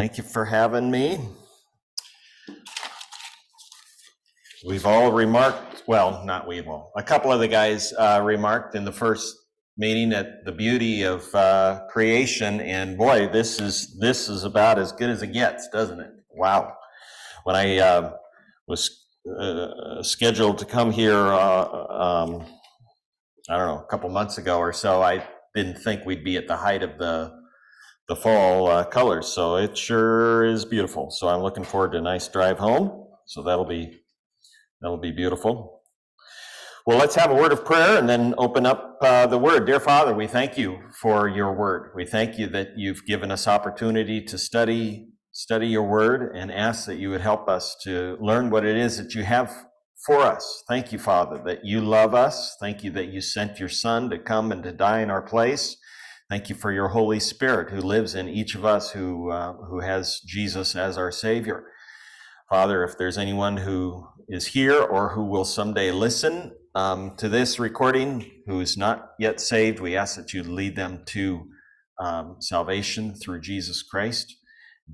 Thank you for having me. We've all remarked, well, not we've all, a couple of the guys uh, remarked in the first meeting at the beauty of uh, creation, and boy, this is this is about as good as it gets, doesn't it? Wow. When I uh, was uh, scheduled to come here, uh, um, I don't know, a couple months ago or so, I didn't think we'd be at the height of the the fall uh, colors. So it sure is beautiful. So I'm looking forward to a nice drive home. So that'll be that'll be beautiful. Well, let's have a word of prayer and then open up uh, the word. Dear Father, we thank you for your word. We thank you that you've given us opportunity to study study your word and ask that you would help us to learn what it is that you have for us. Thank you, Father, that you love us. Thank you that you sent your son to come and to die in our place. Thank you for your Holy Spirit who lives in each of us who, uh, who has Jesus as our Savior. Father, if there's anyone who is here or who will someday listen um, to this recording who is not yet saved, we ask that you lead them to um, salvation through Jesus Christ.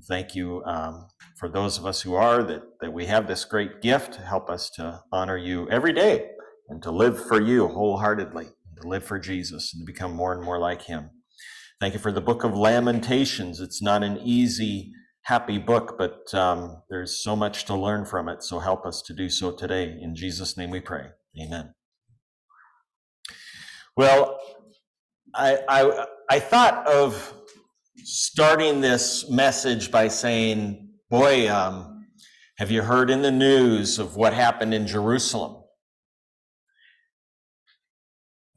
Thank you um, for those of us who are, that, that we have this great gift. Help us to honor you every day and to live for you wholeheartedly, to live for Jesus and to become more and more like him. Thank you for the book of Lamentations. It's not an easy, happy book, but um, there's so much to learn from it. So help us to do so today. In Jesus' name we pray. Amen. Well, I, I, I thought of starting this message by saying, Boy, um, have you heard in the news of what happened in Jerusalem?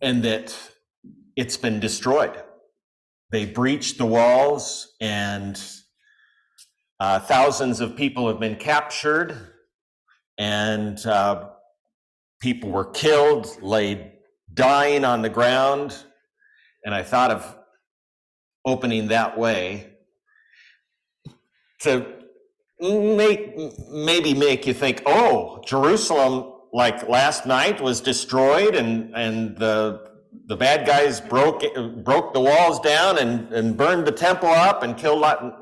And that it's been destroyed they breached the walls, and uh, thousands of people have been captured, and uh, people were killed, laid dying on the ground. And I thought of opening that way to make maybe make you think, oh, Jerusalem, like last night, was destroyed, and and the the bad guys broke broke the walls down and, and burned the temple up and killed lot.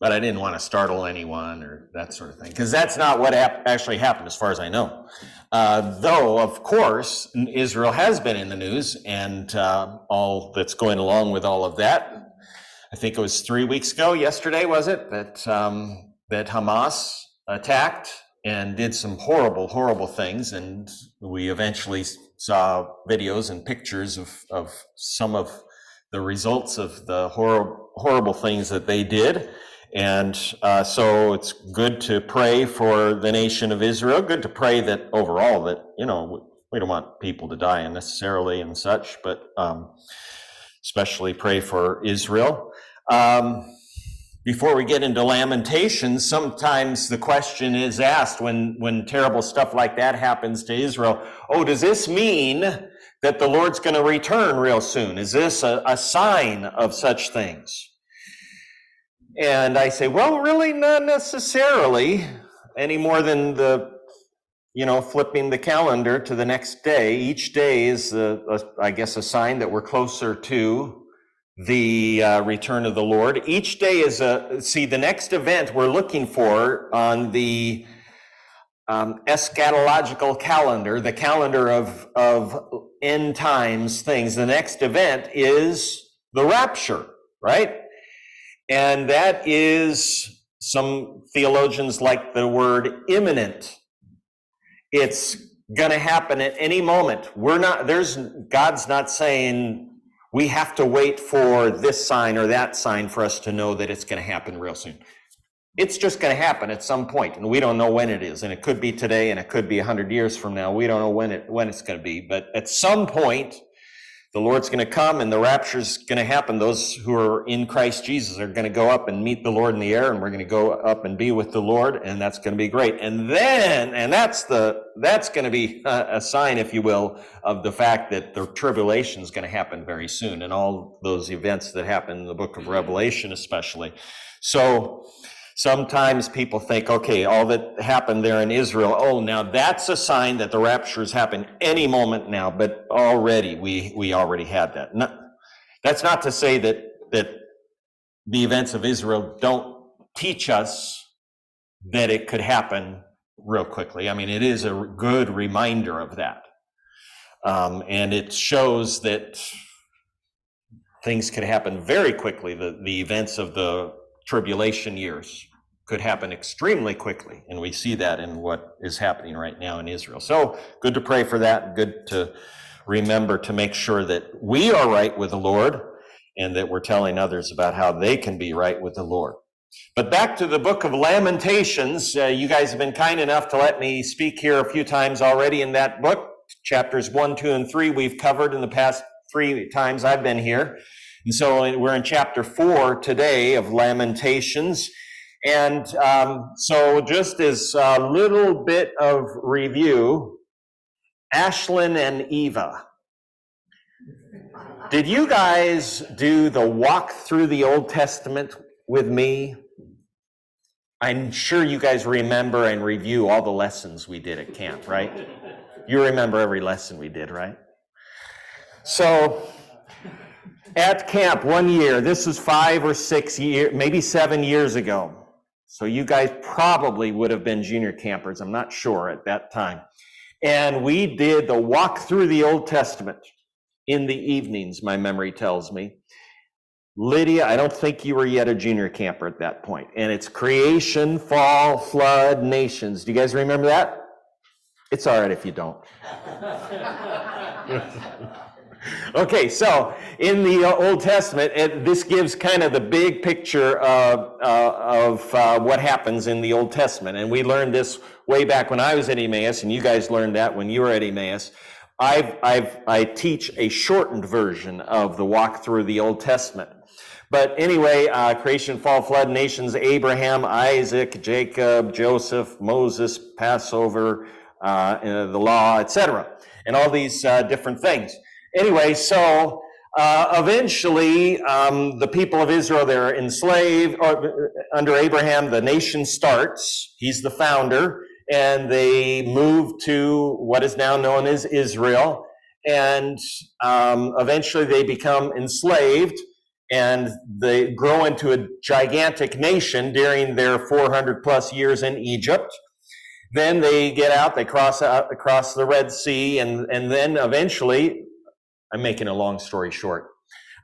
But I didn't want to startle anyone or that sort of thing because that's not what actually happened, as far as I know. Uh, though, of course, Israel has been in the news and uh, all that's going along with all of that. I think it was three weeks ago, yesterday was it, that um, that Hamas attacked and did some horrible, horrible things, and we eventually saw videos and pictures of, of some of the results of the hor- horrible things that they did. And uh, so it's good to pray for the nation of Israel. Good to pray that overall that, you know, we don't want people to die unnecessarily and such, but um, especially pray for Israel. Um, before we get into lamentations, sometimes the question is asked when, when terrible stuff like that happens to Israel, oh, does this mean that the Lord's going to return real soon? Is this a, a sign of such things? And I say, well, really not necessarily any more than the, you know, flipping the calendar to the next day. Each day is, a, a, I guess, a sign that we're closer to the uh, return of the Lord. Each day is a, see, the next event we're looking for on the um, eschatological calendar, the calendar of, of end times things. The next event is the rapture, right? And that is, some theologians like the word imminent. It's going to happen at any moment. We're not, there's, God's not saying we have to wait for this sign or that sign for us to know that it's going to happen real soon. It's just going to happen at some point, and we don't know when it is. And it could be today, and it could be a hundred years from now. We don't know when it when it's going to be, but at some point, the Lord's going to come and the rapture is going to happen. Those who are in Christ Jesus are going to go up and meet the Lord in the air and we're going to go up and be with the Lord and that's going to be great. And then, and that's the, that's going to be a, a sign, if you will, of the fact that the tribulation is going to happen very soon and all those events that happen in the book of Revelation, especially. So, Sometimes people think, okay, all that happened there in Israel, oh, now that's a sign that the rapture is happening any moment now, but already we, we already had that. That's not to say that, that the events of Israel don't teach us that it could happen real quickly. I mean, it is a good reminder of that. Um, and it shows that things could happen very quickly. The, the events of the tribulation years could happen extremely quickly. And we see that in what is happening right now in Israel. So good to pray for that. Good to remember to make sure that we are right with the Lord and that we're telling others about how they can be right with the Lord. But back to the book of Lamentations. Uh, you guys have been kind enough to let me speak here a few times already in that book. Chapters one, two, and three we've covered in the past three times I've been here. And so we're in chapter four today of Lamentations. And um, so, just as a little bit of review, Ashlyn and Eva. Did you guys do the walk through the Old Testament with me. I'm sure you guys remember and review all the lessons we did at camp, right? You remember every lesson we did, right? So, at camp one year, this was five or six years, maybe seven years ago. So, you guys probably would have been junior campers, I'm not sure at that time. And we did the walk through the Old Testament in the evenings, my memory tells me. Lydia, I don't think you were yet a junior camper at that point. And it's creation, fall, flood, nations. Do you guys remember that? It's all right if you don't. okay, so in the Old Testament, it, this gives kind of the big picture of, uh, of uh, what happens in the Old Testament. And we learned this way back when I was at Emmaus, and you guys learned that when you were at Emmaus. I've, I've, I teach a shortened version of the walk through the Old Testament. But anyway, uh, creation, fall, flood, nations, Abraham, Isaac, Jacob, Joseph, Moses, Passover, uh, uh the law, etc., and all these uh, different things. Anyway, so uh, eventually, um, the people of Israel they're enslaved or, uh, under Abraham. The nation starts. He's the founder, and they move to what is now known as Israel. And um, eventually, they become enslaved and they grow into a gigantic nation during their 400 plus years in Egypt. Then they get out, they cross out across the Red Sea, and, and then eventually, I'm making a long story short.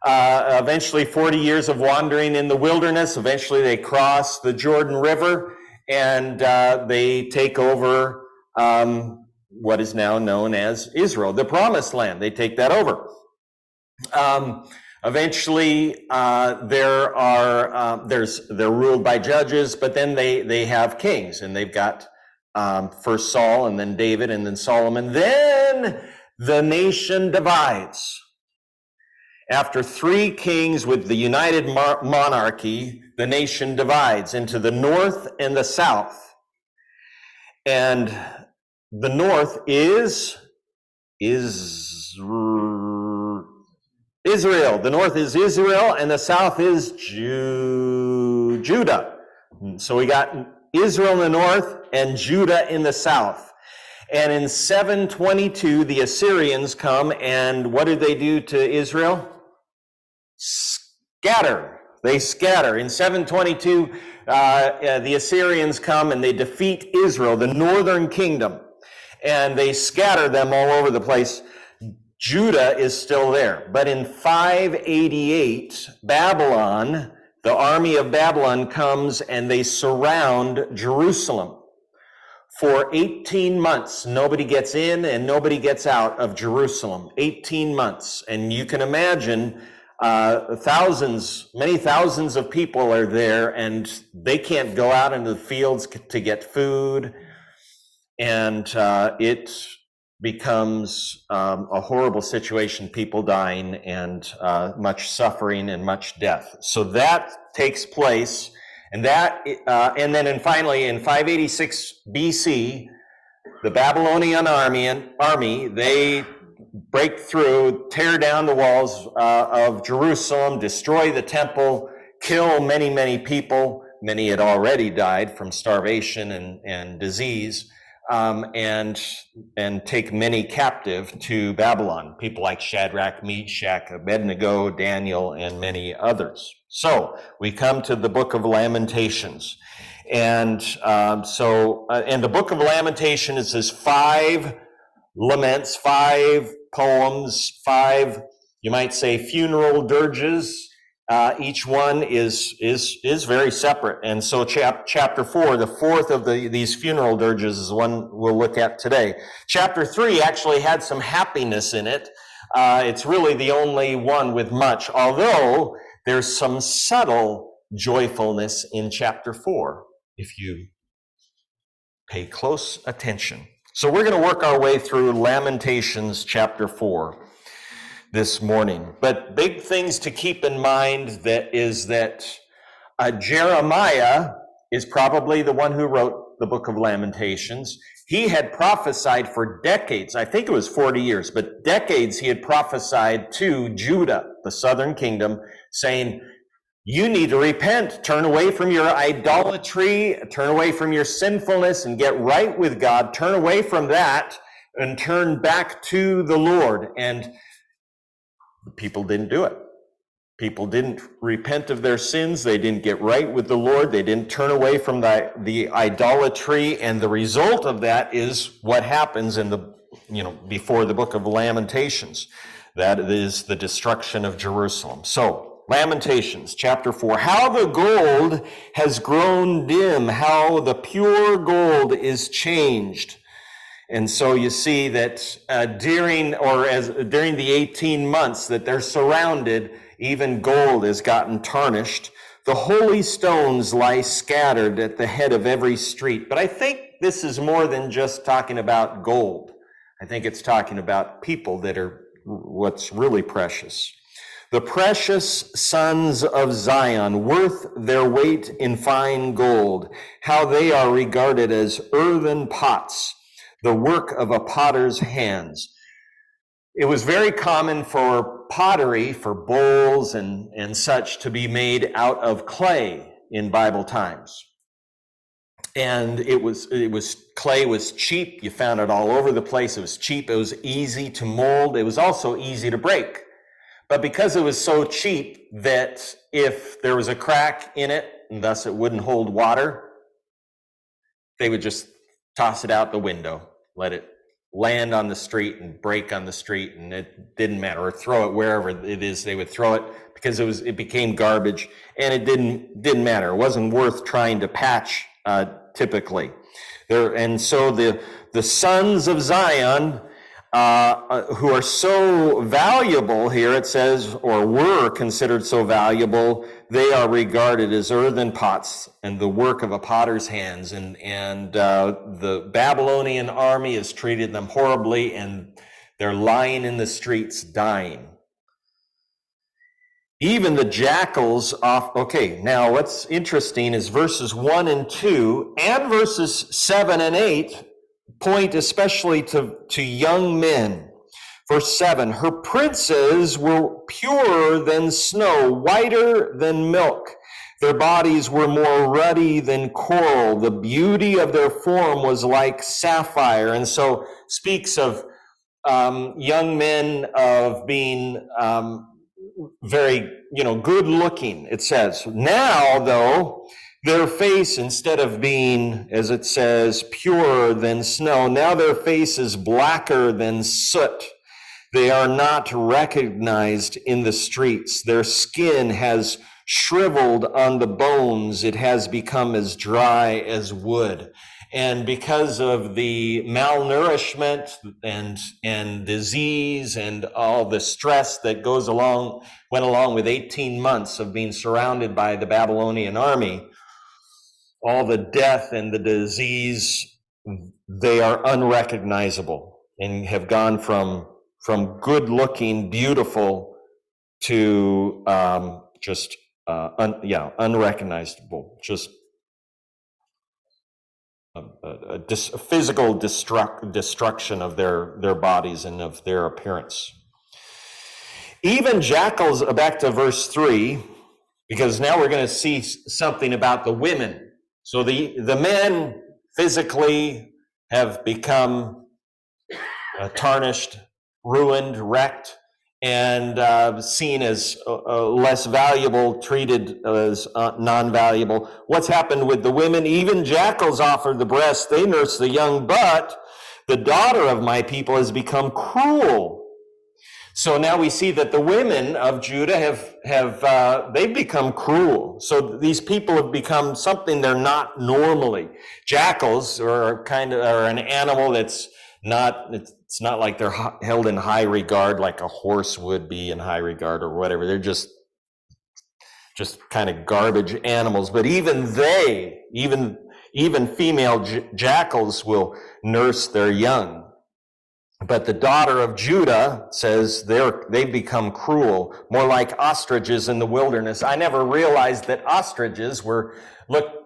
Uh, eventually, 40 years of wandering in the wilderness. Eventually, they cross the Jordan River and uh, they take over um, what is now known as Israel, the Promised Land. They take that over. Um, Eventually, uh, there are uh, there's they're ruled by judges, but then they they have kings, and they've got um, first Saul, and then David, and then Solomon. Then the nation divides. After three kings with the united monarchy, the nation divides into the north and the south. And the north is is Israel. The north is Israel, and the south is Ju- Judah. So we got Israel in the north and Judah in the south. And in 722, the Assyrians come, and what did they do to Israel? Scatter. They scatter. In 722, uh, uh, the Assyrians come and they defeat Israel, the northern kingdom, and they scatter them all over the place. Judah is still there. But in 588, Babylon, the army of Babylon comes and they surround Jerusalem. For 18 months, nobody gets in and nobody gets out of Jerusalem. 18 months. And you can imagine uh, thousands, many thousands of people are there and they can't go out into the fields to get food. And uh, it becomes um, a horrible situation, people dying and uh, much suffering and much death. So that takes place, and that, uh, and then, and finally, in 586 BC, the Babylonian army, army they break through, tear down the walls uh, of Jerusalem, destroy the temple, kill many, many people. Many had already died from starvation and, and disease. Um, and and take many captive to Babylon. People like Shadrach, Meshach, Abednego, Daniel, and many others. So we come to the book of Lamentations, and um, so uh, and the book of Lamentation is this five laments, five poems, five you might say funeral dirges uh, each one is is is very separate, and so chap- chapter four, the fourth of the, these funeral dirges, is one we'll look at today. Chapter three actually had some happiness in it. Uh, it's really the only one with much, although there's some subtle joyfulness in chapter four if you pay close attention. So we're going to work our way through Lamentations chapter four this morning. But big things to keep in mind that is that uh, Jeremiah is probably the one who wrote the book of Lamentations. He had prophesied for decades, I think it was 40 years, but decades he had prophesied to Judah, the southern kingdom, saying, you need to repent, turn away from your idolatry, turn away from your sinfulness and get right with God, turn away from that and turn back to the Lord. And people didn't do it. People didn't repent of their sins. They didn't get right with the Lord. They didn't turn away from the, the idolatry. And the result of that is what happens in the, you know, before the book of Lamentations. That is the destruction of Jerusalem. So, Lamentations chapter 4. How the gold has grown dim, how the pure gold is changed. And so you see that uh, during or as during the 18 months that they're surrounded, even gold has gotten tarnished. The holy stones lie scattered at the head of every street. But I think this is more than just talking about gold. I think it's talking about people that are what's really precious. The precious sons of Zion, worth their weight in fine gold, how they are regarded as earthen pots the work of a potter's hands. It was very common for pottery, for bowls and, and such to be made out of clay in Bible times. And it was, it was, clay was cheap. You found it all over the place. It was cheap. It was easy to mold. It was also easy to break. But because it was so cheap that if there was a crack in it, and thus it wouldn't hold water, they would just toss it out the window let it land on the street and break on the street and it didn't matter or throw it wherever it is they would throw it because it was it became garbage and it didn't didn't matter. It wasn't worth trying to patch uh, typically. There and so the the sons of zion uh, uh, who are so valuable here, it says, or were considered so valuable, they are regarded as earthen pots and the work of a potter's hands. And, and uh, the Babylonian army has treated them horribly, and they're lying in the streets dying. Even the jackals off. Okay, now what's interesting is verses 1 and 2 and verses 7 and 8 point especially to, to young men. Verse 7 Her princes were purer than snow, whiter than milk. Their bodies were more ruddy than coral. The beauty of their form was like sapphire. And so speaks of um, young men of being um, very, you know, good looking, it says. Now, though, their face, instead of being, as it says, purer than snow, now their face is blacker than soot. They are not recognized in the streets. Their skin has shriveled on the bones. It has become as dry as wood. And because of the malnourishment and, and disease and all the stress that goes along, went along with 18 months of being surrounded by the Babylonian army, all the death and the disease, they are unrecognizable and have gone from, from good looking, beautiful to um, just, uh, un, yeah, unrecognizable, just a, a, dis, a physical destruct, destruction of their, their bodies and of their appearance. Even jackals, back to verse 3, because now we're going to see something about the women so the, the men physically have become uh, tarnished, ruined, wrecked, and uh, seen as uh, uh less valuable, treated as uh, non valuable. What's happened with the women? Even jackals offer the breast, they nurse the young, but the daughter of my people has become cruel. So now we see that the women of Judah have, have uh, they've become cruel. So these people have become something they're not normally. Jackals are kind of are an animal that's not it's not like they're held in high regard like a horse would be in high regard or whatever. They're just just kind of garbage animals. But even they, even even female jackals will nurse their young. But the daughter of Judah says they're, they've become cruel, more like ostriches in the wilderness. I never realized that ostriches were looked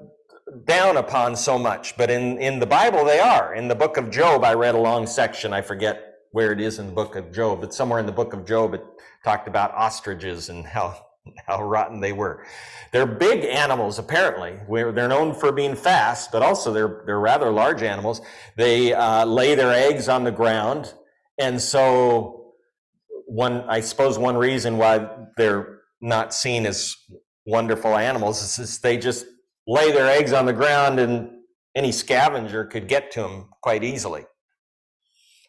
down upon so much, but in, in the Bible they are. In the book of Job, I read a long section. I forget where it is in the book of Job, but somewhere in the book of Job, it talked about ostriches and how how rotten they were. They're big animals, apparently. they're known for being fast, but also they're, they're rather large animals. They uh, lay their eggs on the ground. And so, one, I suppose one reason why they're not seen as wonderful animals is they just lay their eggs on the ground and any scavenger could get to them quite easily.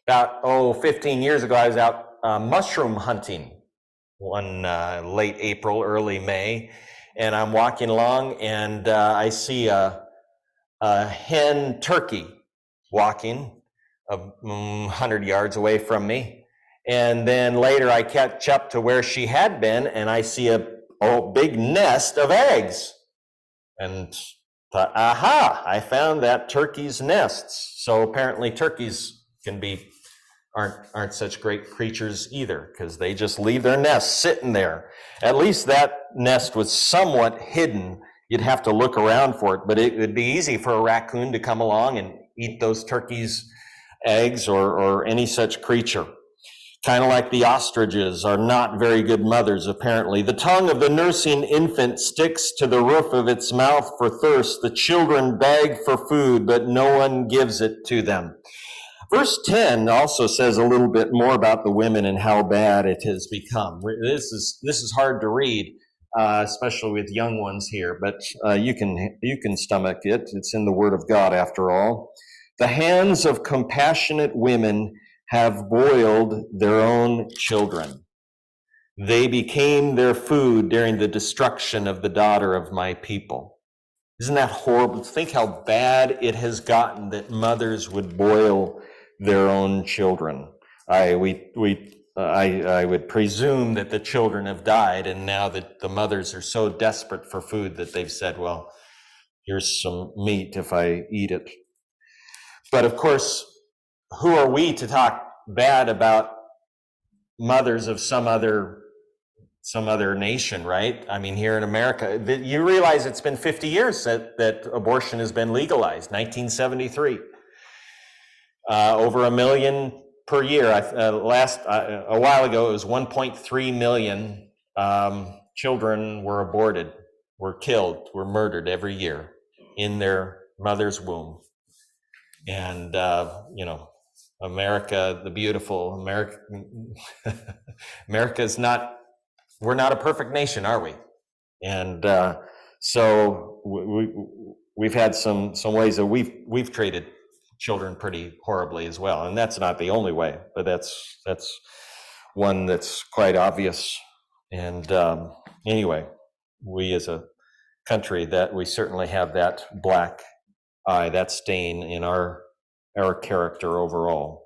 About, oh, 15 years ago, I was out uh, mushroom hunting one uh, late April, early May, and I'm walking along and uh, I see a, a, hen turkey walking a um, hundred yards away from me. And then later I catch up to where she had been and I see a oh, big nest of eggs. And thought, aha, I found that turkey's nests. So apparently turkeys can be aren't aren't such great creatures either because they just leave their nest sitting there. At least that nest was somewhat hidden. You'd have to look around for it, but it would be easy for a raccoon to come along and eat those turkeys' eggs or, or any such creature. Kind of like the ostriches are not very good mothers, apparently. The tongue of the nursing infant sticks to the roof of its mouth for thirst. The children beg for food, but no one gives it to them. Verse 10 also says a little bit more about the women and how bad it has become. This is, this is hard to read, uh, especially with young ones here, but uh, you, can, you can stomach it. It's in the Word of God, after all. The hands of compassionate women have boiled their own children. They became their food during the destruction of the daughter of my people. Isn't that horrible? Think how bad it has gotten that mothers would boil their own children. I, we, we, I, I would presume that the children have died, and now that the mothers are so desperate for food that they've said, well, here's some meat if I eat it. But of course, who are we to talk bad about mothers of some other some other nation, right? I mean, here in America, you realize it's been 50 years that, that abortion has been legalized, 1973 uh, over a million per year. Uh, last uh, a while ago, it was 1.3 million um, children were aborted, were killed, were murdered every year in their mother's womb. And uh, you know, America, the beautiful America, America is not. We're not a perfect nation, are we? And uh, so we, we've had some some ways that we've we've traded children pretty horribly as well. And that's not the only way, but that's that's one that's quite obvious. And um, anyway, we as a country that we certainly have that black eye, that stain in our our character overall.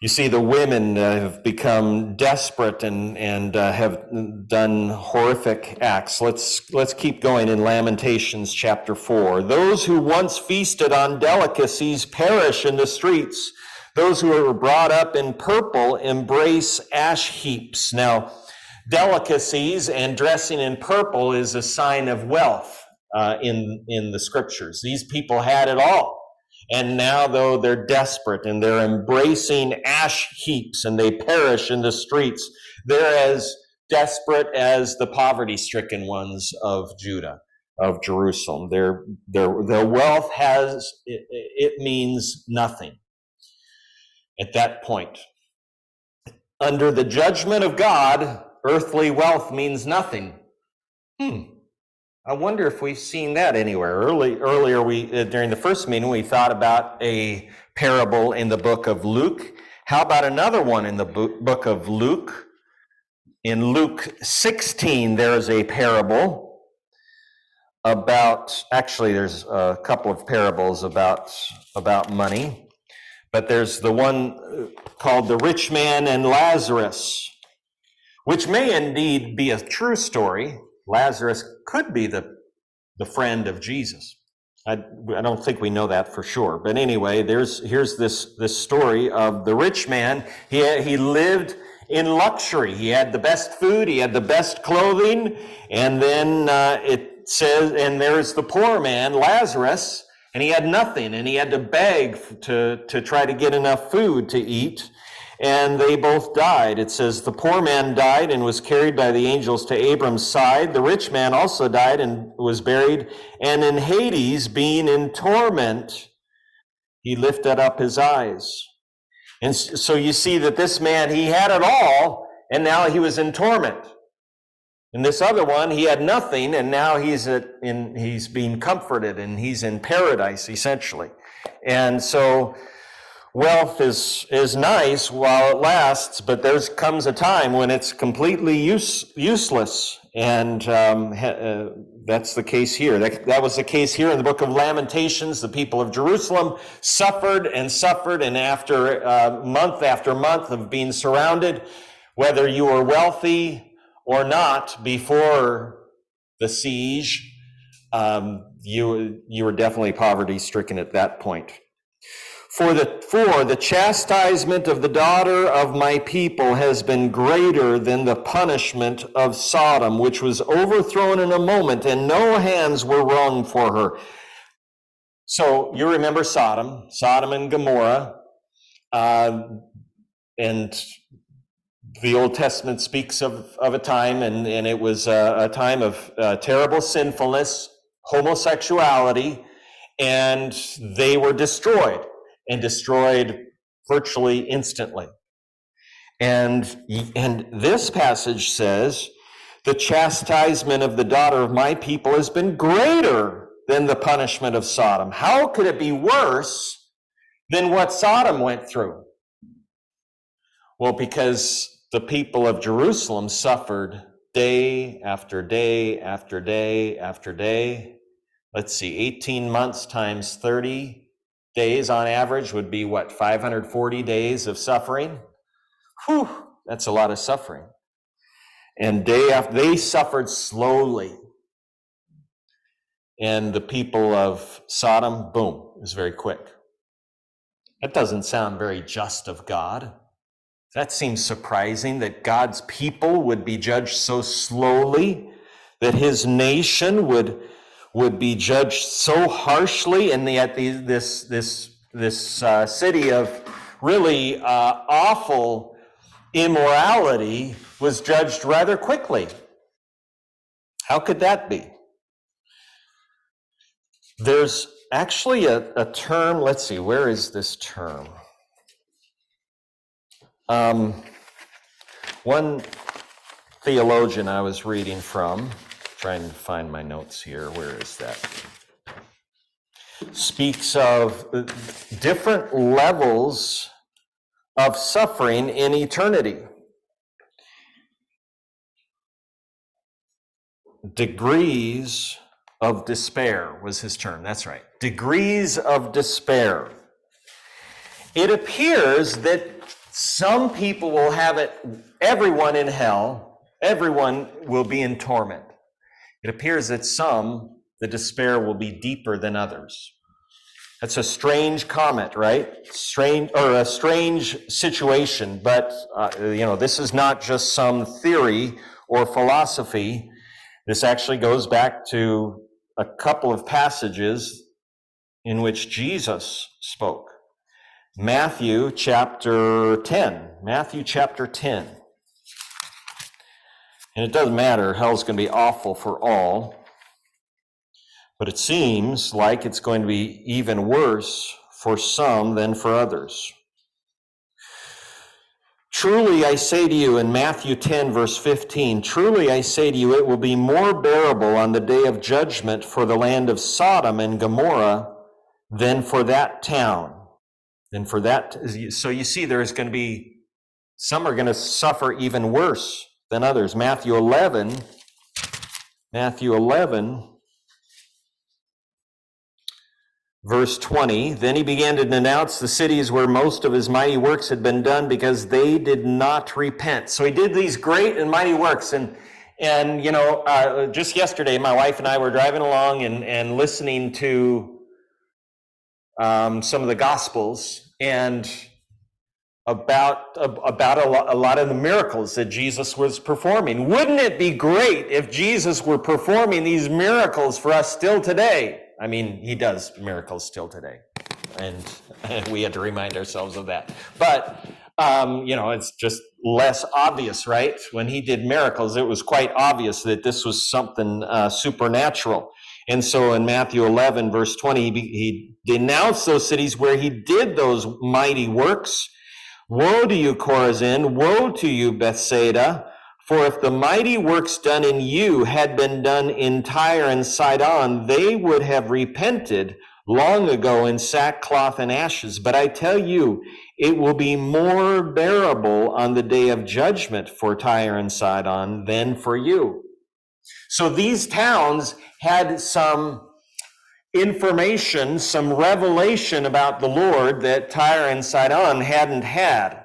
You see, the women uh, have become desperate and and uh, have done horrific acts. Let's let's keep going in Lamentations chapter four. Those who once feasted on delicacies perish in the streets. Those who were brought up in purple embrace ash heaps. Now, delicacies and dressing in purple is a sign of wealth uh, in in the scriptures. These people had it all. And now, though they're desperate and they're embracing ash heaps and they perish in the streets, they're as desperate as the poverty stricken ones of Judah. of Jerusalem. Their, their, their wealth has, it, it means nothing at that point. Under the judgment of God, earthly wealth means nothing. Hmm. I wonder if we've seen that anywhere. Early, earlier, we uh, during the first meeting, we thought about a parable in the book of Luke. How about another one in the book of Luke? In Luke 16, there is a parable about, actually, there's a couple of parables about, about money, but there's the one uh, called the rich man and Lazarus, which may indeed be a true story. Lazarus could be the, the friend of Jesus. I, I don't think we know that for sure. But anyway, there's, here's this, this story of the rich man. He, he lived in luxury. He had the best food, he had the best clothing, and then uh, it says, and there's the poor man, Lazarus, and he had nothing, and he had to beg to, to try to get enough food to eat. And they both died. It says, The poor man died and was carried by the angels to Abram's side. The rich man also died and was buried. And in Hades, being in torment, he lifted up his eyes and so you see that this man, he had it all, and now he was in torment. And this other one, he had nothing, and now he's at, in, he's being comforted, and he's in paradise essentially. And so, wealth is is nice while it lasts, but there comes a time when it's completely use, useless. And um, uh, that's the case here. That, that was the case here in the book of Lamentations. The people of Jerusalem suffered and suffered, and after uh, month after month of being surrounded, whether you were wealthy or not before the siege, um, you you were definitely poverty stricken at that point. For the, for the chastisement of the daughter of my people has been greater than the punishment of Sodom, which was overthrown in a moment, and no hands were wrung for her. So you remember Sodom, Sodom and Gomorrah, uh, and the Old Testament speaks of, of a time, and, and it was a, a time of uh, terrible sinfulness, homosexuality, and they were destroyed and destroyed virtually instantly. And, and this passage says, the chastisement of the daughter of my people has been greater than the punishment of Sodom. How could it be worse than what Sodom went through? Well, because the people of Jerusalem suffered day after day after day after day. Let's see, 18 months times 30 days on average would be what, 540 days of suffering? Whew, that's a lot of suffering. And day after, they suffered slowly. And the people of Sodom, boom, was very quick. That doesn't sound very just of God. That seems surprising that God's people would be judged so slowly, that his nation would would be judged so harshly, and yet this this this uh, city of really uh, awful immorality was judged rather quickly. How could that be? There's actually a, a term. Let's see, where is this term? Um, one theologian I was reading from trying to find my notes here. Where is that? Speaks of different levels of suffering in eternity. Degrees of despair was his term. That's right. Degrees of despair. It appears that some people will have it, everyone in hell, everyone will be in torment. It appears that some, the despair will be deeper than others. That's a strange comment, right? Strange or a strange situation, but uh, you know, this is not just some theory or philosophy. This actually goes back to a couple of passages in which Jesus spoke. Matthew chapter 10. Matthew chapter 10. And it doesn't matter, hell's going to be awful for all. But it seems like it's going to be even worse for some than for others. Truly I say to you in Matthew 10, verse 15, truly I say to you, it will be more bearable on the day of judgment for the land of Sodom and Gomorrah than for that town. Than for that. So you see, there's going to be, some are going to suffer even worse than others. Matthew 11, Matthew 11, Verse 20, then he began to denounce the cities where most of his mighty works had been done because they did not repent. So he did these great and mighty works. And, and you know, uh, just yesterday, my wife and I were driving along and, and listening to um, some of the Gospels and about, about a lot, a lot of the miracles that Jesus was performing. Wouldn't it be great if Jesus were performing these miracles for us still today? I mean, he does miracles still today. And we had to remind ourselves of that. But, um, you know, it's just less obvious, right? When he did miracles, it was quite obvious that this was something uh, supernatural. And so in Matthew 11, verse 20, he, he denounced those cities where he did those mighty works. Woe to you, Chorazin! Woe to you, Bethsaida! For if the mighty works done in you had been done in Tyre and Sidon, they would have repented long ago in sackcloth and ashes. But I tell you, it will be more bearable on the day of judgment for Tyre and Sidon than for you. So these towns had some information, some revelation about the Lord that Tyre and Sidon hadn't had.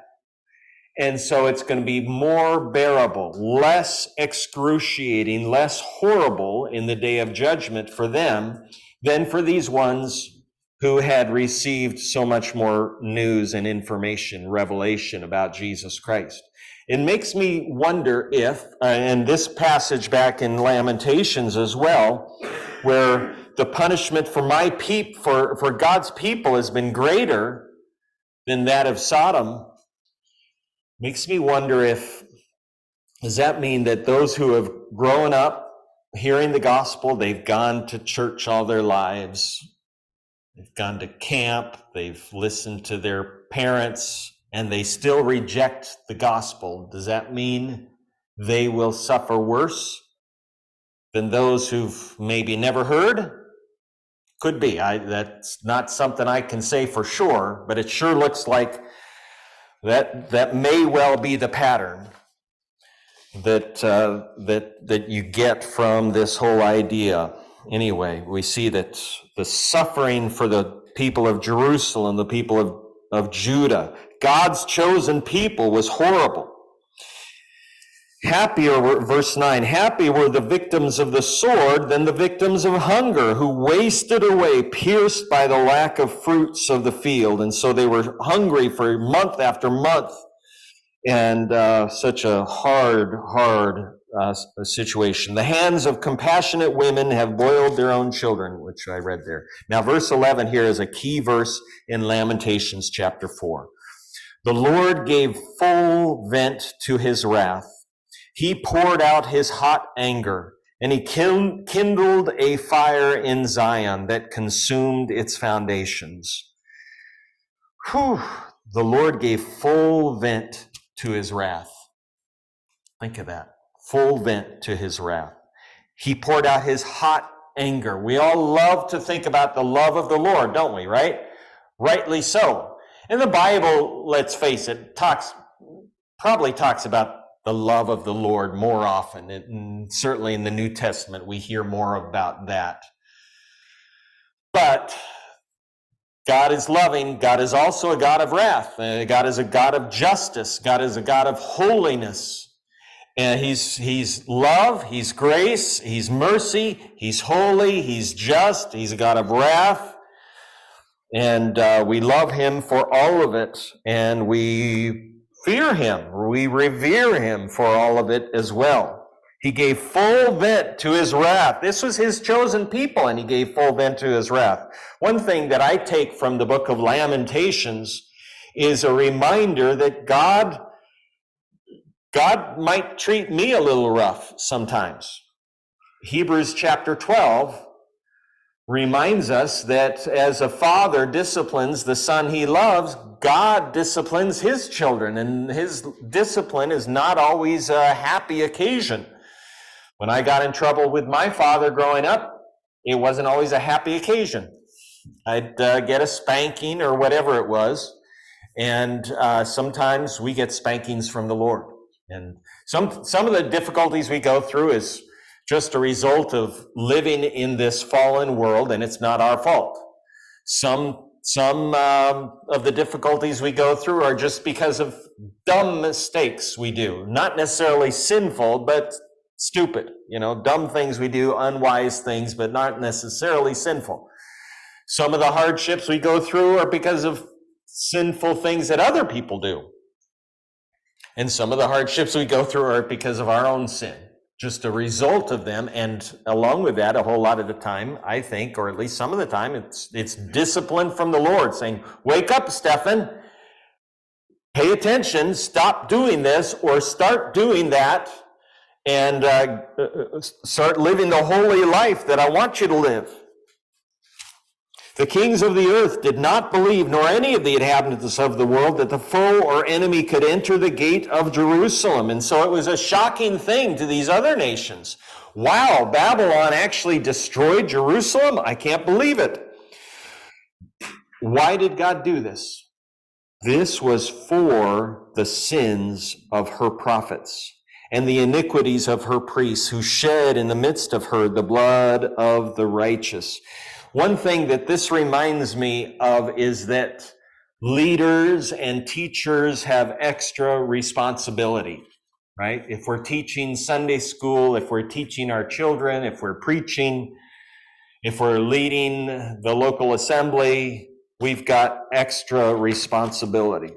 And so it's going to be more bearable, less excruciating, less horrible in the day of judgment for them than for these ones who had received so much more news and information, revelation about Jesus Christ. It makes me wonder if, uh, and this passage back in Lamentations as well, where the punishment for my peep, for, for God's people has been greater than that of Sodom Makes me wonder if, does that mean that those who have grown up hearing the gospel, they've gone to church all their lives, they've gone to camp, they've listened to their parents, and they still reject the gospel, does that mean they will suffer worse than those who've maybe never heard? Could be. I, that's not something I can say for sure, but it sure looks like that, that may well be the pattern that, uh, that, that you get from this whole idea. Anyway, we see that the suffering for the people of Jerusalem, the people of, of Judah, God's chosen people was horrible. Happier, verse 9, happy were the victims of the sword than the victims of hunger who wasted away, pierced by the lack of fruits of the field. And so they were hungry for month after month. And uh, such a hard, hard uh, situation. The hands of compassionate women have boiled their own children, which I read there. Now, verse 11 here is a key verse in Lamentations chapter 4. The Lord gave full vent to his wrath he poured out his hot anger and he kindled a fire in Zion that consumed its foundations. Whew, the Lord gave full vent to his wrath. Think of that. Full vent to his wrath. He poured out his hot anger. We all love to think about the love of the Lord, don't we, right? Rightly so. And the Bible, let's face it, talks, probably talks about the love of the Lord more often. And certainly in the New Testament, we hear more about that. But God is loving. God is also a God of wrath. Uh, God is a God of justice. God is a God of holiness. And he's, he's love, he's grace, he's mercy, he's holy, he's just, he's a God of wrath. And uh, we love him for all of it. And we fear him. We revere him for all of it as well. He gave full vent to his wrath. This was his chosen people, and he gave full vent to his wrath. One thing that I take from the book of Lamentations is a reminder that God, God might treat me a little rough sometimes. Hebrews chapter 12 reminds us that as a father disciplines the son he loves, God disciplines his children, and his discipline is not always a happy occasion. When I got in trouble with my father growing up, it wasn't always a happy occasion. I'd uh, get a spanking or whatever it was, and uh, sometimes we get spankings from the Lord. And some some of the difficulties we go through is just a result of living in this fallen world, and it's not our fault. Some, some um, of the difficulties we go through are just because of dumb mistakes we do, not necessarily sinful, but stupid, you know, dumb things we do, unwise things, but not necessarily sinful. Some of the hardships we go through are because of sinful things that other people do. And some of the hardships we go through are because of our own sin just a result of them. And along with that, a whole lot of the time, I think, or at least some of the time, it's, it's discipline from the Lord saying, wake up, Stephan, pay attention, stop doing this or start doing that and uh, uh start living the holy life that I want you to live. The kings of the earth did not believe, nor any of the inhabitants of the world, that the foe or enemy could enter the gate of Jerusalem. And so it was a shocking thing to these other nations. Wow, Babylon actually destroyed Jerusalem? I can't believe it. Why did God do this? This was for the sins of her prophets and the iniquities of her priests who shed in the midst of her the blood of the righteous. One thing that this reminds me of is that leaders and teachers have extra responsibility, right? If we're teaching Sunday school, if we're teaching our children, if we're preaching, if we're leading the local assembly, we've got extra responsibility.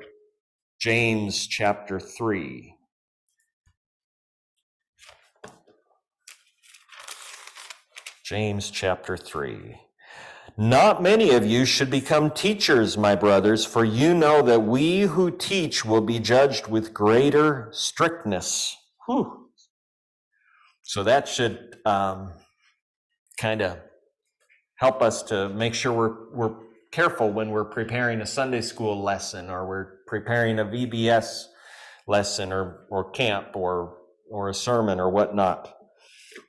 James chapter 3. James chapter 3. Not many of you should become teachers, my brothers, for you know that we who teach will be judged with greater strictness. Whew. So that should um, kind of help us to make sure we're, we're careful when we're preparing a Sunday school lesson or we're preparing a VBS lesson or, or camp or, or a sermon or whatnot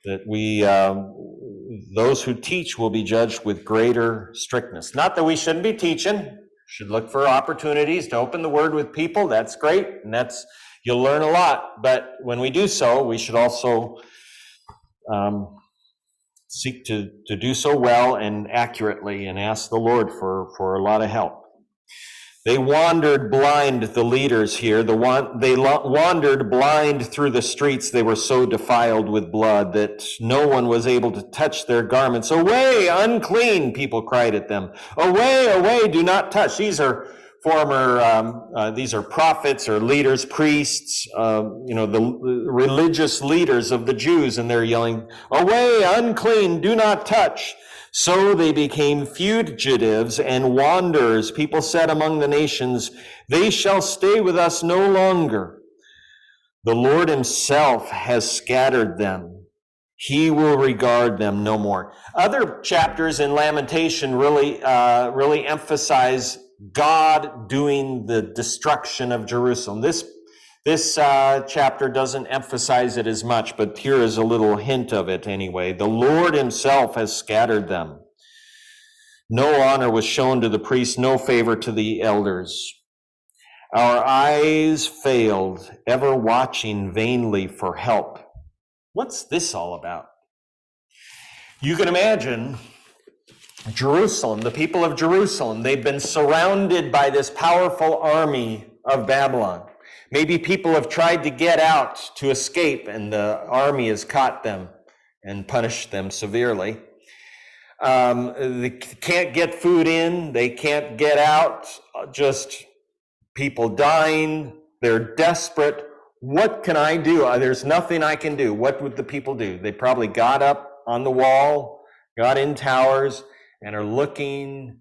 that we, um, those who teach will be judged with greater strictness. Not that we shouldn't be teaching, should look for opportunities to open the word with people. That's great. And that's, you'll learn a lot. But when we do so, we should also, um, seek to, to do so well and accurately and ask the Lord for, for a lot of help. They wandered blind, the leaders here. The they wandered blind through the streets. They were so defiled with blood that no one was able to touch their garments. Away, unclean, people cried at them. Away, away, do not touch. These are former, um, uh, these are prophets or leaders, priests, uh, you know, the religious leaders of the Jews, and they're yelling, Away, unclean, do not touch. So they became fugitives and wanderers. People said among the nations, They shall stay with us no longer. The Lord himself has scattered them. He will regard them no more. Other chapters in Lamentation really, uh, really emphasize God doing the destruction of Jerusalem. This this uh, chapter doesn't emphasize it as much, but here is a little hint of it anyway. The Lord himself has scattered them. No honor was shown to the priests, no favor to the elders. Our eyes failed, ever watching vainly for help. What's this all about? You can imagine Jerusalem, the people of Jerusalem, they've been surrounded by this powerful army of Babylon. Maybe people have tried to get out to escape, and the army has caught them and punished them severely. Um, they can't get food in, they can't get out, just people dying. They're desperate. What can I do? Uh, there's nothing I can do. What would the people do? They probably got up on the wall, got in towers, and are looking,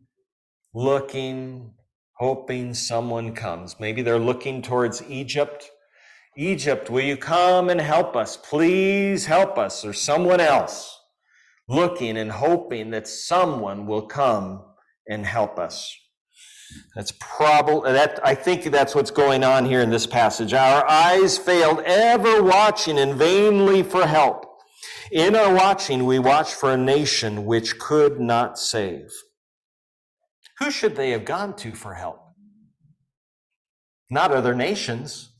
looking, hoping someone comes. Maybe they're looking towards Egypt. Egypt, will you come and help us? Please help us, or someone else. looking and hoping that someone will come and help us. That's probably that I think that's what's going on here in this passage. Our eyes failed ever watching and vainly for help. In our watching, we watch for a nation which could not save. Who should they have gone to for help? Not other nations.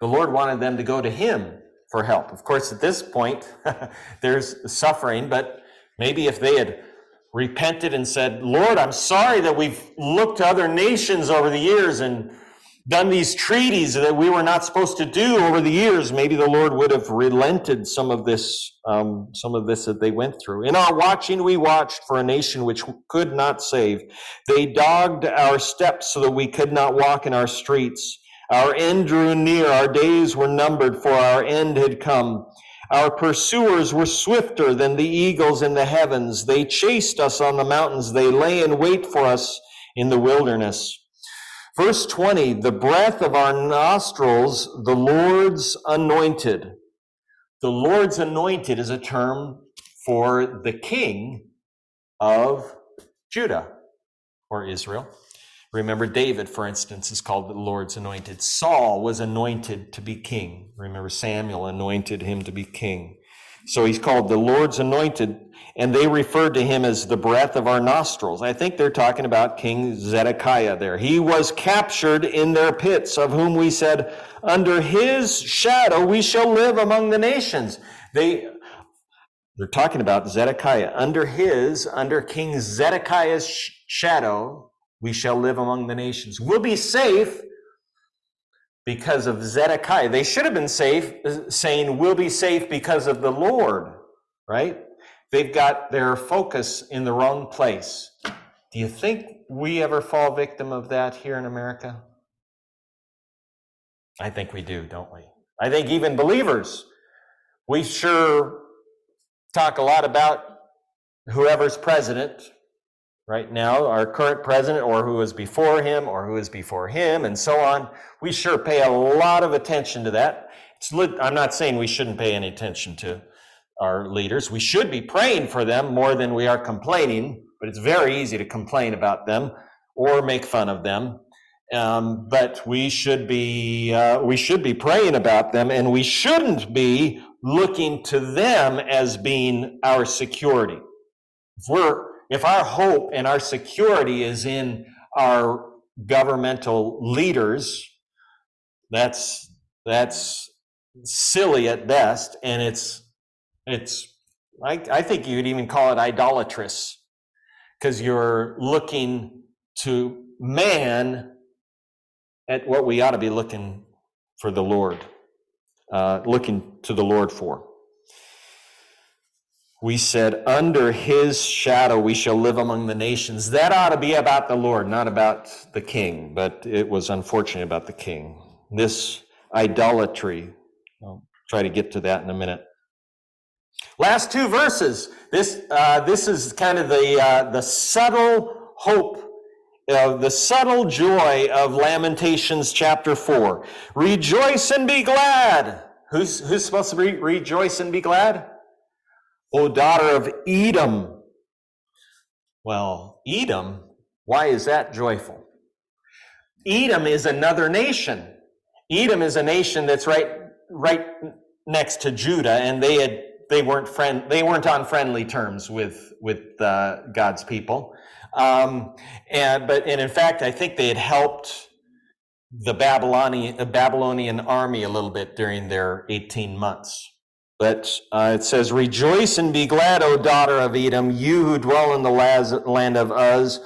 The Lord wanted them to go to Him for help. Of course, at this point, there's suffering, but maybe if they had repented and said, Lord, I'm sorry that we've looked to other nations over the years and done these treaties that we were not supposed to do over the years, maybe the Lord would have relented some of this, um, some of this that they went through. In our watching, we watched for a nation which could not save. They dogged our steps so that we could not walk in our streets. Our end drew near, our days were numbered, for our end had come. Our pursuers were swifter than the eagles in the heavens. They chased us on the mountains. They lay in wait for us in the wilderness. Verse 20, the breath of our nostrils, the Lord's anointed. The Lord's anointed is a term for the king of Judah or Israel. Remember, David, for instance, is called the Lord's anointed. Saul was anointed to be king. Remember, Samuel anointed him to be king. So he's called the Lord's anointed, and they referred to him as the breath of our nostrils. I think they're talking about King Zedekiah there. He was captured in their pits, of whom we said, Under his shadow we shall live among the nations. They, they're talking about Zedekiah. Under his, under King Zedekiah's shadow, we shall live among the nations. We'll be safe because of Zedekiah. They should have been safe, uh, saying, We'll be safe because of the Lord, right? They've got their focus in the wrong place. Do you think we ever fall victim of that here in America? I think we do, don't we? I think even believers, we sure talk a lot about whoever's president, right now, our current president, or who was before him, or who is before him, and so on. We sure pay a lot of attention to that. It's, I'm not saying we shouldn't pay any attention to our leaders. We should be praying for them more than we are complaining, but it's very easy to complain about them or make fun of them. Um, but we should be uh, we should be praying about them, and we shouldn't be looking to them as being our security. If we're if our hope and our security is in our governmental leaders, that's that's silly at best, and it's it's I, I think you'd even call it idolatrous because you're looking to man at what we ought to be looking for the Lord, uh, looking to the Lord for we said, Under his shadow we shall live among the nations. That ought to be about the Lord, not about the king, but it was unfortunate about the king. This idolatry, I'll try to get to that in a minute. Last two verses. This, uh, this is kind of the, uh, the subtle hope uh, the subtle joy of Lamentations chapter 4. Rejoice and be glad. Who's, who's supposed to re- rejoice and be glad? O daughter of Edom. Well, Edom, why is that joyful? Edom is another nation. Edom is a nation that's right, right next to Judah, and they had they weren't friend they weren't on friendly terms with with uh, God's people. Um, and but and in fact, I think they had helped the Babylonian Babylonian army a little bit during their 18 months. But uh, it says, Rejoice and be glad, O daughter of Edom, you who dwell in the land of Uz.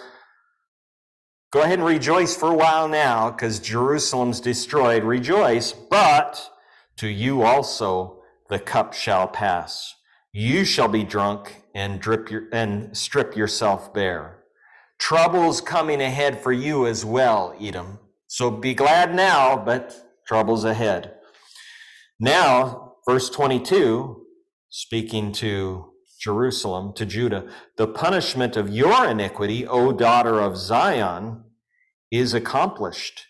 Go ahead and rejoice for a while now, because Jerusalem's destroyed. Rejoice, but to you also the cup shall pass. You shall be drunk and drip your, and strip yourself bare. Trouble's coming ahead for you as well, Edom. So be glad now, but trouble's ahead. Now, Verse 22, speaking to Jerusalem, to Judah, the punishment of your iniquity, O daughter of Zion, is accomplished.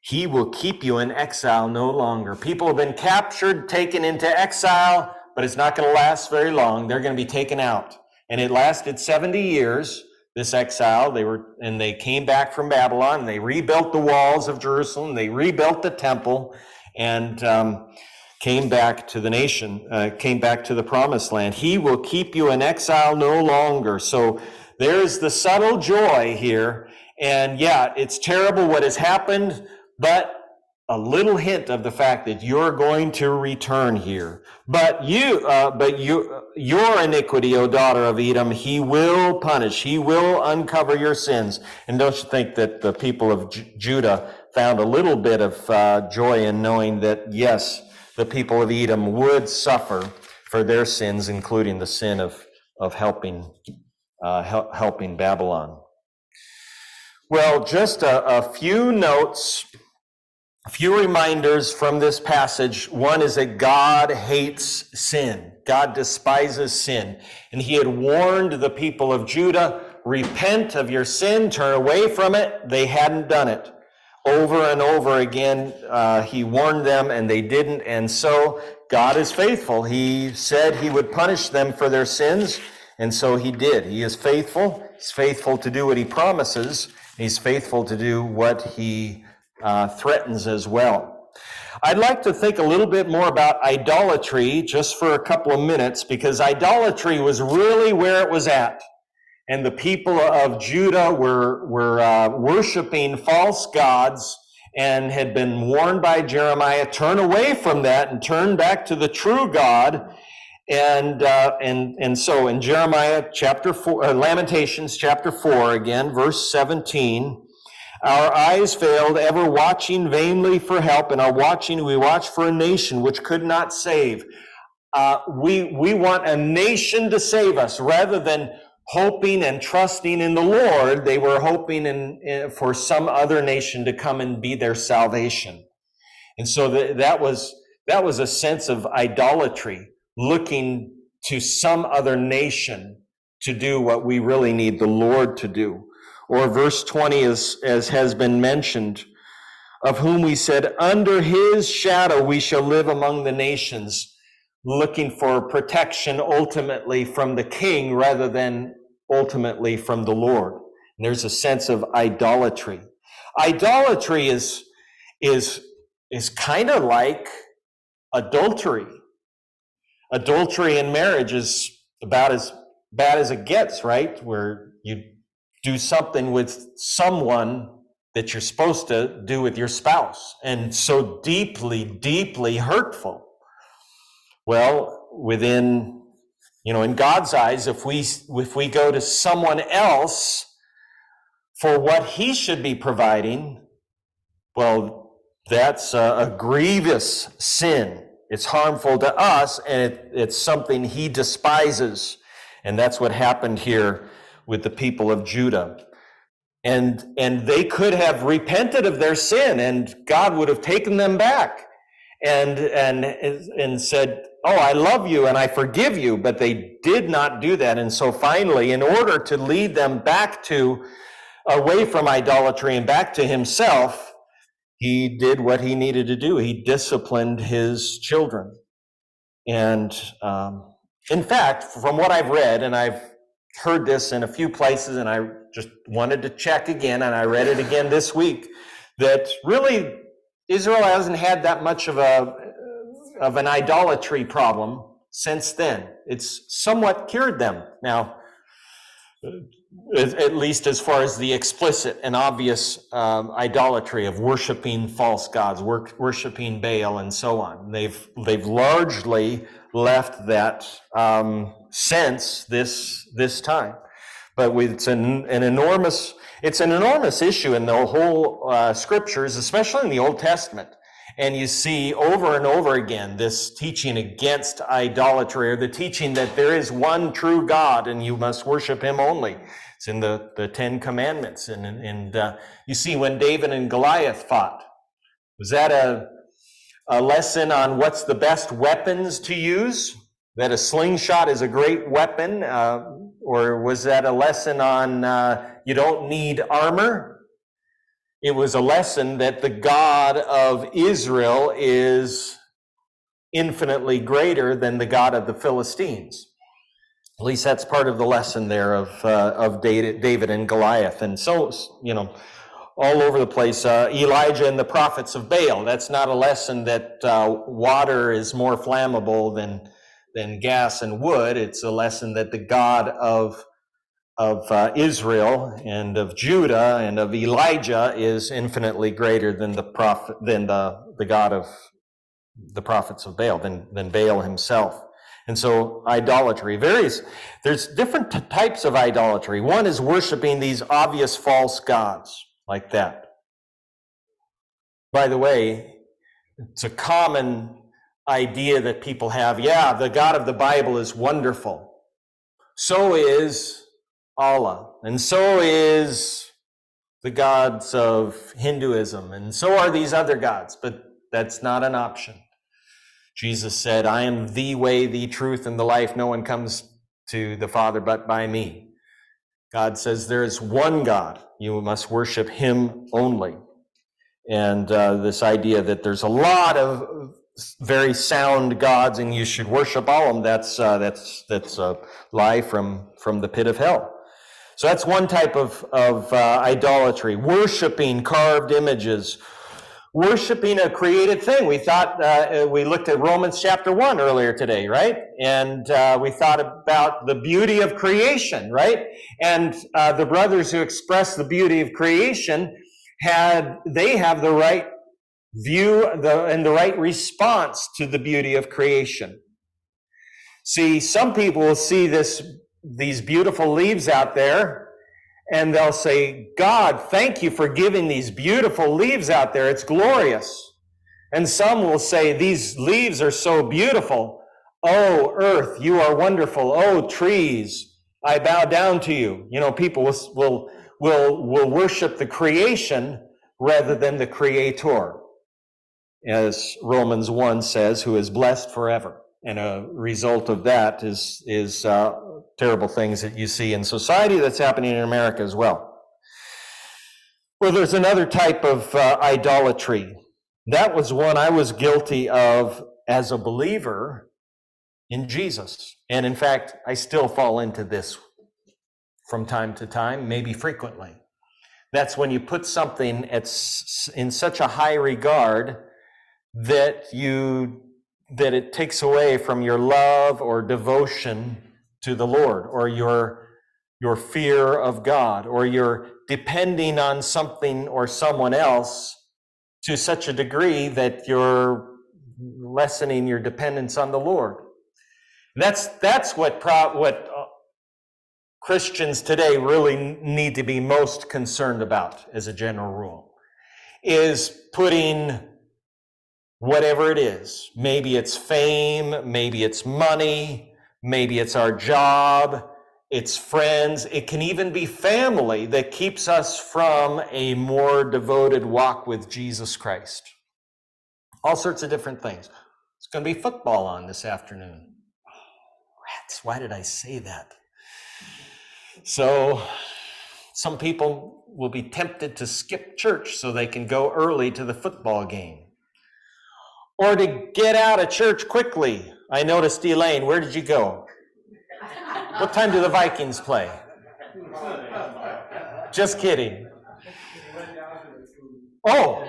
He will keep you in exile no longer. People have been captured, taken into exile. but it's not going to last very long. They're going to be taken out. And it lasted 70 years, this exile. They were, and they came back from Babylon and they rebuilt the walls of Jerusalem. They rebuilt the temple and, um, came back to the nation, uh, came back to the promised land. He will keep you in exile no longer. So there's the subtle joy here. And yeah, it's terrible what has happened, but a little hint of the fact that you're going to return here. But you, uh, but you, your iniquity, O daughter of Edom, he will punish. He will uncover your sins. And don't you think that the people of J- Judah found a little bit of uh, joy in knowing that, yes, the people of Edom would suffer for their sins, including the sin of, of helping, uh, hel- helping Babylon. Well, just a, a few notes a few reminders from this passage. One is that God hates sin. God despises sin. And he had warned the people of Judah, repent of your sin, turn away from it. They hadn't done it. Over and over again, uh, he warned them and they didn't. And so God is faithful. He said he would punish them for their sins. And so he did. He is faithful. He's faithful to do what he promises. He's faithful to do what he uh, threatens as well. I'd like to think a little bit more about idolatry just for a couple of minutes because idolatry was really where it was at. And the people of Judah were, were uh, worshiping false gods and had been warned by Jeremiah, turn away from that and turn back to the true God. And, uh, and, and so in Jeremiah chapter four, uh, Lamentations chapter four, again, verse 17, our eyes failed, ever watching vainly for help, and our watching we watch for a nation which could not save. Uh, we, we want a nation to save us rather than hoping and trusting in the Lord. They were hoping in, in for some other nation to come and be their salvation. And so that was, that was a sense of idolatry, looking to some other nation to do what we really need the Lord to do. Or verse 20, as, as has been mentioned, of whom we said, Under his shadow we shall live among the nations, looking for protection ultimately from the king rather than ultimately from the Lord. And there's a sense of idolatry. Idolatry is, is, is kind of like adultery. Adultery in marriage is about as bad as it gets, right? Where you do something with someone that you're supposed to do with your spouse and so deeply, deeply hurtful. Well, within, you know, in God's eyes, if we, if we go to someone else for what he should be providing, well, that's a, a grievous sin. It's harmful to us and it, it's something he despises. And that's what happened here with the people of Judah. And, and they could have repented of their sin and God would have taken them back and, and, and said, Oh, I love you and I forgive you. But they did not do that. And so finally, in order to lead them back to, away from idolatry and back to himself, he did what he needed to do. He disciplined his children. And um, in fact, from what I've read, and I've heard this in a few places and I just wanted to check again and I read it again this week that really Israel hasn't had that much of a of an idolatry problem since then. It's somewhat cured them. Now, at least as far as the explicit and obvious um, idolatry of worshiping false gods, worshiping Baal, and so on. They've they've largely left that um, sense this this time. But it's an, an enormous it's an enormous issue in the whole uh, scriptures, especially in the Old Testament. And you see over and over again this teaching against idolatry or the teaching that there is one true God and you must worship him only. It's in the, the Ten Commandments. And, and uh, you see when David and Goliath fought, was that a, a lesson on what's the best weapons to use? that a slingshot is a great weapon, uh, or was that a lesson on uh, you don't need armor? It was a lesson that the God of Israel is infinitely greater than the God of the Philistines. At least that's part of the lesson there of, uh, of David and Goliath. And so, you know, all over the place. Uh, Elijah and the prophets of Baal. That's not a lesson that uh, water is more flammable than, than gas and wood. It's a lesson that the God of, of uh, Israel and of Judah and of Elijah is infinitely greater than the prophet, than the, the God of the prophets of Baal, than, than Baal himself. And so idolatry varies. There's different t- types of idolatry. One is worshiping these obvious false gods like that. By the way, it's a common idea that people have. Yeah, the God of the Bible is wonderful. So is Allah. And so is the gods of Hinduism. And so are these other gods. But that's not an option. Jesus said, I am the way, the truth, and the life. No one comes to the Father but by me. God says there is one God. You must worship Him only. And uh, this idea that there's a lot of very sound gods and you should worship all of them, that's, uh, that's, that's a lie from, from the pit of hell. So that's one type of, of uh, idolatry, worshiping carved images, worshiping a created thing. We thought, uh, we looked at Romans chapter 1 earlier today, right? And uh, we thought about the beauty of creation, right? And uh, the brothers who express the beauty of creation had, they have the right view the, and the right response to the beauty of creation. See, some people will see this, these beautiful leaves out there and they'll say, God, thank you for giving these beautiful leaves out there. It's glorious. And some will say, These leaves are so beautiful. Oh, earth, you are wonderful. Oh, trees, I bow down to you. You know, people will, will, will, will worship the creation rather than the creator. As Romans 1 says, who is blessed forever. And a result of that is, is uh, terrible things that you see in society that's happening in America as well. Well, there's another type of uh, idolatry. That was one I was guilty of as a believer in Jesus. And in fact, I still fall into this from time to time, maybe frequently. That's when you put something at, in such a high regard that you that it takes away from your love or devotion to the Lord or your, your fear of God or you're depending on something or someone else to such a degree that you're lessening your dependence on the Lord. That's, that's what, pro, what uh, Christians today really need to be most concerned about as a general rule is putting whatever it is. Maybe it's fame, maybe it's money, Maybe it's our job, it's friends, it can even be family that keeps us from a more devoted walk with Jesus Christ. All sorts of different things. It's going to be football on this afternoon. Oh, rats, why did I say that? So, some people will be tempted to skip church so they can go early to the football game. Or to get out of church quickly I noticed Elaine. Where did you go? What time do the Vikings play? Just kidding. Oh,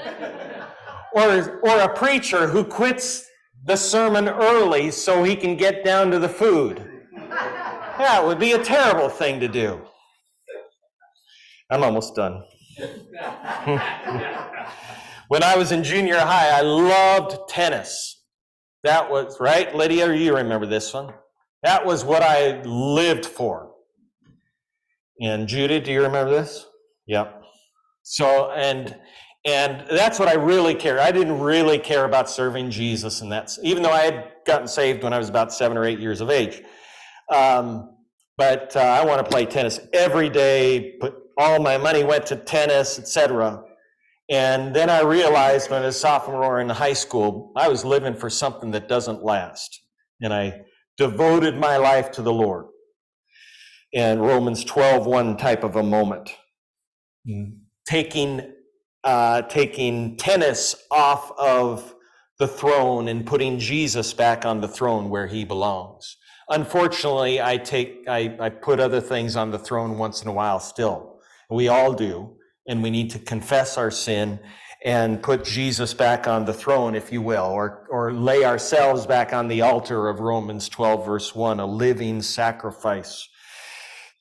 or, or a preacher who quits the sermon early so he can get down to the food. That would be a terrible thing to do. I'm almost done. when I was in junior high, I loved tennis. That was, right, Lydia? You remember this one. That was what I lived for. And Judy, do you remember this? Yep. So, and, and that's what I really care. I didn't really care about serving Jesus, and that's even though I had gotten saved when I was about seven or eight years of age. Um, but uh, I want to play tennis every day. Put all my money went to tennis, etc. And then I realized when I was a sophomore in high school, I was living for something that doesn't last. And I devoted my life to the Lord. And Romans 12, one type of a moment. Taking, uh, taking tennis off of the throne and putting Jesus back on the throne where he belongs. Unfortunately, I take, I, I put other things on the throne once in a while still. We all do. And we need to confess our sin and put Jesus back on the throne, if you will, or, or lay ourselves back on the altar of Romans 12 verse 1, a living sacrifice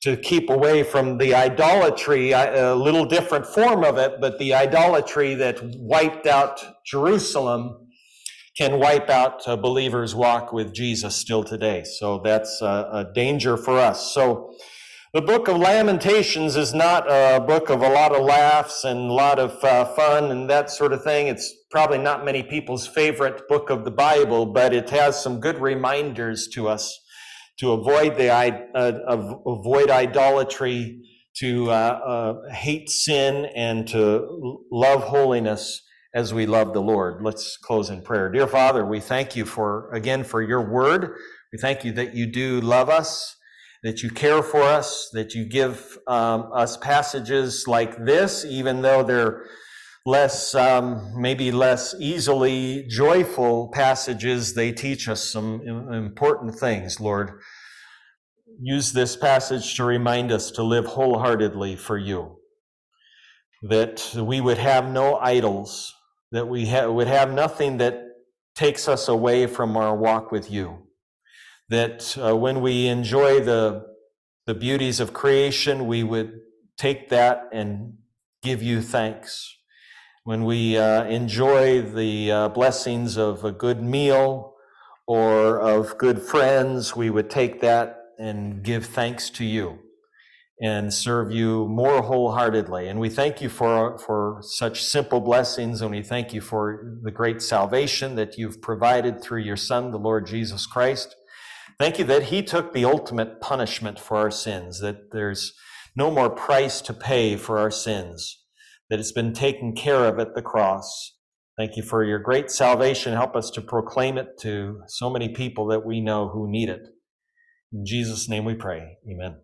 to keep away from the idolatry, a little different form of it, but the idolatry that wiped out Jerusalem can wipe out a believer's walk with Jesus still today. So that's a, a danger for us. So the book of Lamentations is not a book of a lot of laughs and a lot of uh, fun and that sort of thing. It's probably not many people's favorite book of the Bible, but it has some good reminders to us to avoid the uh, avoid idolatry, to uh, uh, hate sin, and to love holiness as we love the Lord. Let's close in prayer. Dear Father, we thank you for, again, for your word. We thank you that you do love us, that you care for us, that you give um, us passages like this, even though they're less, um, maybe less easily joyful passages, they teach us some important things, Lord. Use this passage to remind us to live wholeheartedly for you, that we would have no idols, that we ha- would have nothing that takes us away from our walk with you. That uh, when we enjoy the, the beauties of creation, we would take that and give you thanks. When we uh, enjoy the uh, blessings of a good meal or of good friends, we would take that and give thanks to you and serve you more wholeheartedly. And we thank you for, for such simple blessings, and we thank you for the great salvation that you've provided through your Son, the Lord Jesus Christ. Thank you that He took the ultimate punishment for our sins, that there's no more price to pay for our sins, that it's been taken care of at the cross. Thank you for your great salvation. Help us to proclaim it to so many people that we know who need it. In Jesus' name we pray. Amen.